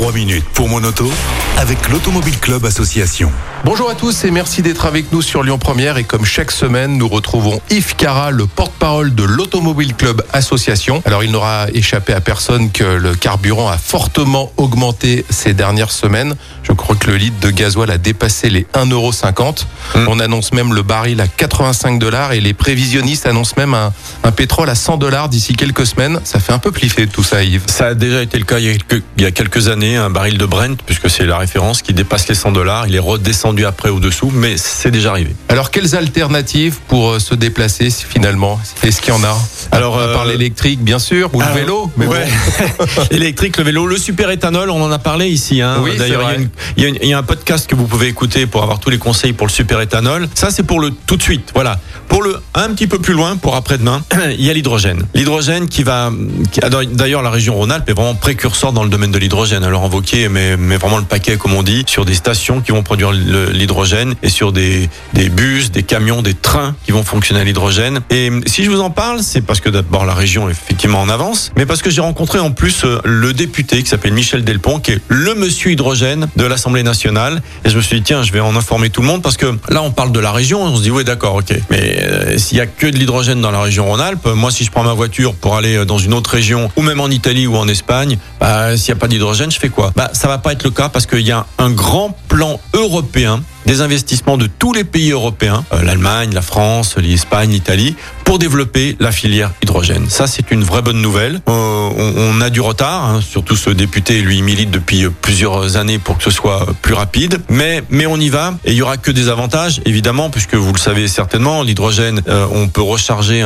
3 minutes pour mon auto avec l'Automobile Club Association. Bonjour à tous et merci d'être avec nous sur Lyon Première et comme chaque semaine nous retrouvons Yves Cara, le porte-parole de l'Automobile Club Association. Alors il n'aura échappé à personne que le carburant a fortement augmenté ces dernières semaines. Je crois que le litre de gasoil a dépassé les 1,50€. On annonce même le baril à 85 dollars et les prévisionnistes annoncent même un, un pétrole à 100 dollars d'ici quelques semaines. Ça fait un peu pliffer tout ça Yves. Ça a déjà été le cas il y a quelques, il a un baril de Brent, puisque c'est la référence, qui dépasse les 100 dollars. Il est redescendu après au-dessous, mais c'est déjà arrivé. Alors quelles alternatives pour euh, se déplacer finalement? Est-ce qu'il y en a? Alors, à part euh, l'électrique bien sûr ou alors, le vélo mais ouais. bon. Électrique, le vélo, le super éthanol, on en a parlé ici. Hein. Oui, D'ailleurs, il y, a y a y a un podcast que vous pouvez écouter pour avoir tous les conseils pour le super éthanol. Ça, c'est pour le tout de suite. Voilà. Pour le un petit peu plus loin, pour après-demain, il y a l'hydrogène. L'hydrogène qui va, ah, d'ailleurs, la région Rhône-Alpes est vraiment précurseur dans le domaine de l'hydrogène. Alors, Wauquiez mais, mais vraiment le paquet, comme on dit, sur des stations qui vont produire l'hydrogène et sur des, des bus, des camions, des trains qui vont fonctionner à l'hydrogène. Et si je vous en parle, c'est parce que d'abord la région est effectivement en avance, mais parce que j'ai rencontré en plus euh, le député qui s'appelle Michel Delpont, qui est le monsieur hydrogène de l'Assemblée nationale. Et je me suis dit, tiens, je vais en informer tout le monde parce que là, on parle de la région, on se dit, oui, d'accord, ok. Mais euh, s'il y a que de l'hydrogène dans la région Rhône-Alpes, moi, si je prends ma voiture pour aller euh, dans une autre région, ou même en Italie ou en Espagne, bah, s'il n'y a pas d'hydrogène, je fais Bah, ça va pas être le cas parce qu'il y a un grand plan européen des investissements de tous les pays européens, euh, l'Allemagne, la France, l'Espagne, l'Italie, pour développer la filière hydrogène. Ça, c'est une vraie bonne nouvelle. Euh, on, a du retard, hein, surtout ce député, lui, il milite depuis euh, plusieurs années pour que ce soit plus rapide. Mais, mais on y va, et il y aura que des avantages, évidemment, puisque vous le savez certainement, l'hydrogène, on peut recharger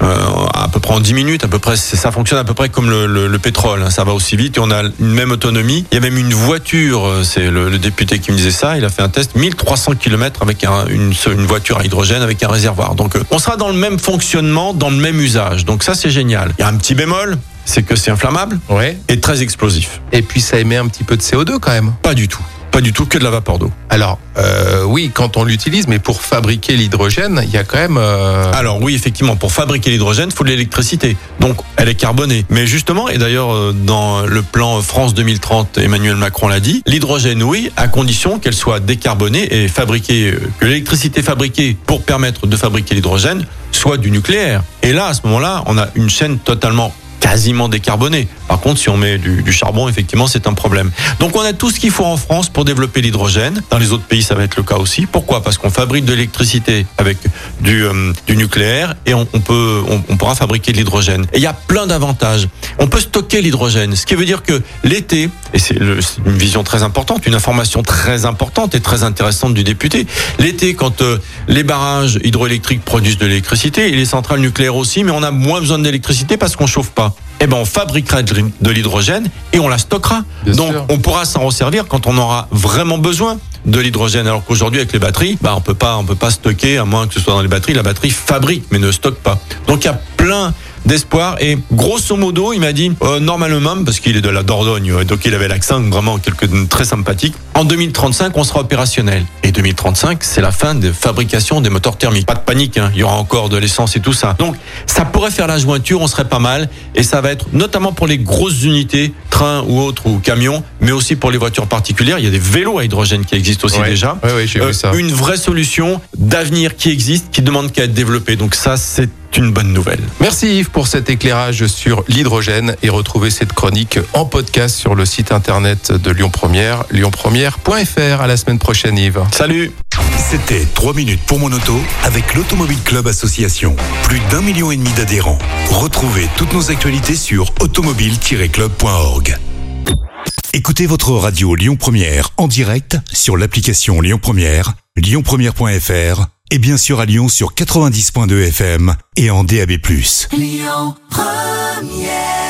à peu près en 10 minutes, à peu près, ça fonctionne à peu près comme le, le- le pétrole, hein, ça va aussi vite, et on a une même autonomie. Il y a même une voiture, c'est le député qui me disait ça, il a fait un test, 1300 km avec un- une, voiture à hydrogène avec un réservoir. Donc euh, on sera dans le même fonctionnement, dans le même usage. Donc ça c'est génial. Il y a un petit bémol, c'est que c'est inflammable Ouais. et très explosif. Et puis ça émet un petit peu de CO2 quand même. Pas du tout. Pas du tout que de la vapeur d'eau. Alors euh, oui, quand on l'utilise, mais pour fabriquer l'hydrogène, il y a quand même. euh, Alors oui, effectivement, pour fabriquer l'hydrogène, il faut de l'électricité. Donc elle est carbonée. Mais justement, et d'ailleurs euh, dans le plan France 2030, Emmanuel Macron l'a dit, l'hydrogène oui, à condition qu'elle soit décarbonée et fabriquée, que l'électricité fabriquée pour permettre de fabriquer l'hydrogène soit du nucléaire. Et là, à ce moment-là, on a une chaîne totalement quasiment décarbonée. Par contre, si on met du, charbon, effectivement, c'est un problème. Donc, on a tout ce qu'il faut en France pour développer l'hydrogène. Dans les autres pays, ça va être le cas aussi. Pourquoi? Parce qu'on fabrique de l'électricité avec du, euh, nucléaire et on, peut, on, pourra fabriquer de l'hydrogène. Et il y a plein d'avantages. On peut stocker l'hydrogène, ce qui veut dire que l'été, et c'est une vision très importante, une information très importante et très intéressante du député. L'été, quand euh, les barrages hydroélectriques produisent de l'électricité et les centrales nucléaires aussi, mais on a moins besoin d'électricité parce qu'on chauffe pas. Eh ben, on fabriquera de l'hy- de l'hydrogène et on la stockera. Bien Donc, sûr. on pourra s'en resservir quand on aura vraiment besoin de l'hydrogène. Alors qu'aujourd'hui, avec les batteries, bah, on peut pas, on peut pas stocker, à moins que ce soit dans les batteries. La batterie fabrique, mais ne stocke pas. Donc, il y a plein d'espoir et grosso modo il m'a dit euh, normalement parce qu'il est de la Dordogne euh, donc il avait l'accent vraiment quelque très sympathique en 2035 on sera opérationnel. Et 2035 c'est la fin de fabrication des moteurs thermiques. Pas de panique hein, il y aura encore de l'essence et tout ça. Donc ça pourrait faire la jointure on serait pas mal. Et ça va être notamment pour les grosses unités trains ou autres ou camions mais aussi pour les voitures particulières. Il y a des vélos à hydrogène qui existent aussi ouais. déjà. Ouais, ouais, j'ai Euh, vu ça. une vraie solution d'avenir qui existe qui demande qu'à être développée. Donc ça c'est une bonne nouvelle. Merci Yves pour cet éclairage sur l'hydrogène. Et retrouvez cette chronique en podcast sur le site internet de Lyon Première, À la semaine prochaine Yves. salut C'était 3 minutes pour mon auto avec l'Automobile Club Association. Plus d'un million et demi d'adhérents. Retrouvez toutes nos actualités sur automobile-club.org. Écoutez votre radio Lyon Première en direct sur l'application Lyon Première, lyonpremière.fr et bien sûr à Lyon sur 90.2 FM et en DAB+. Lyon Première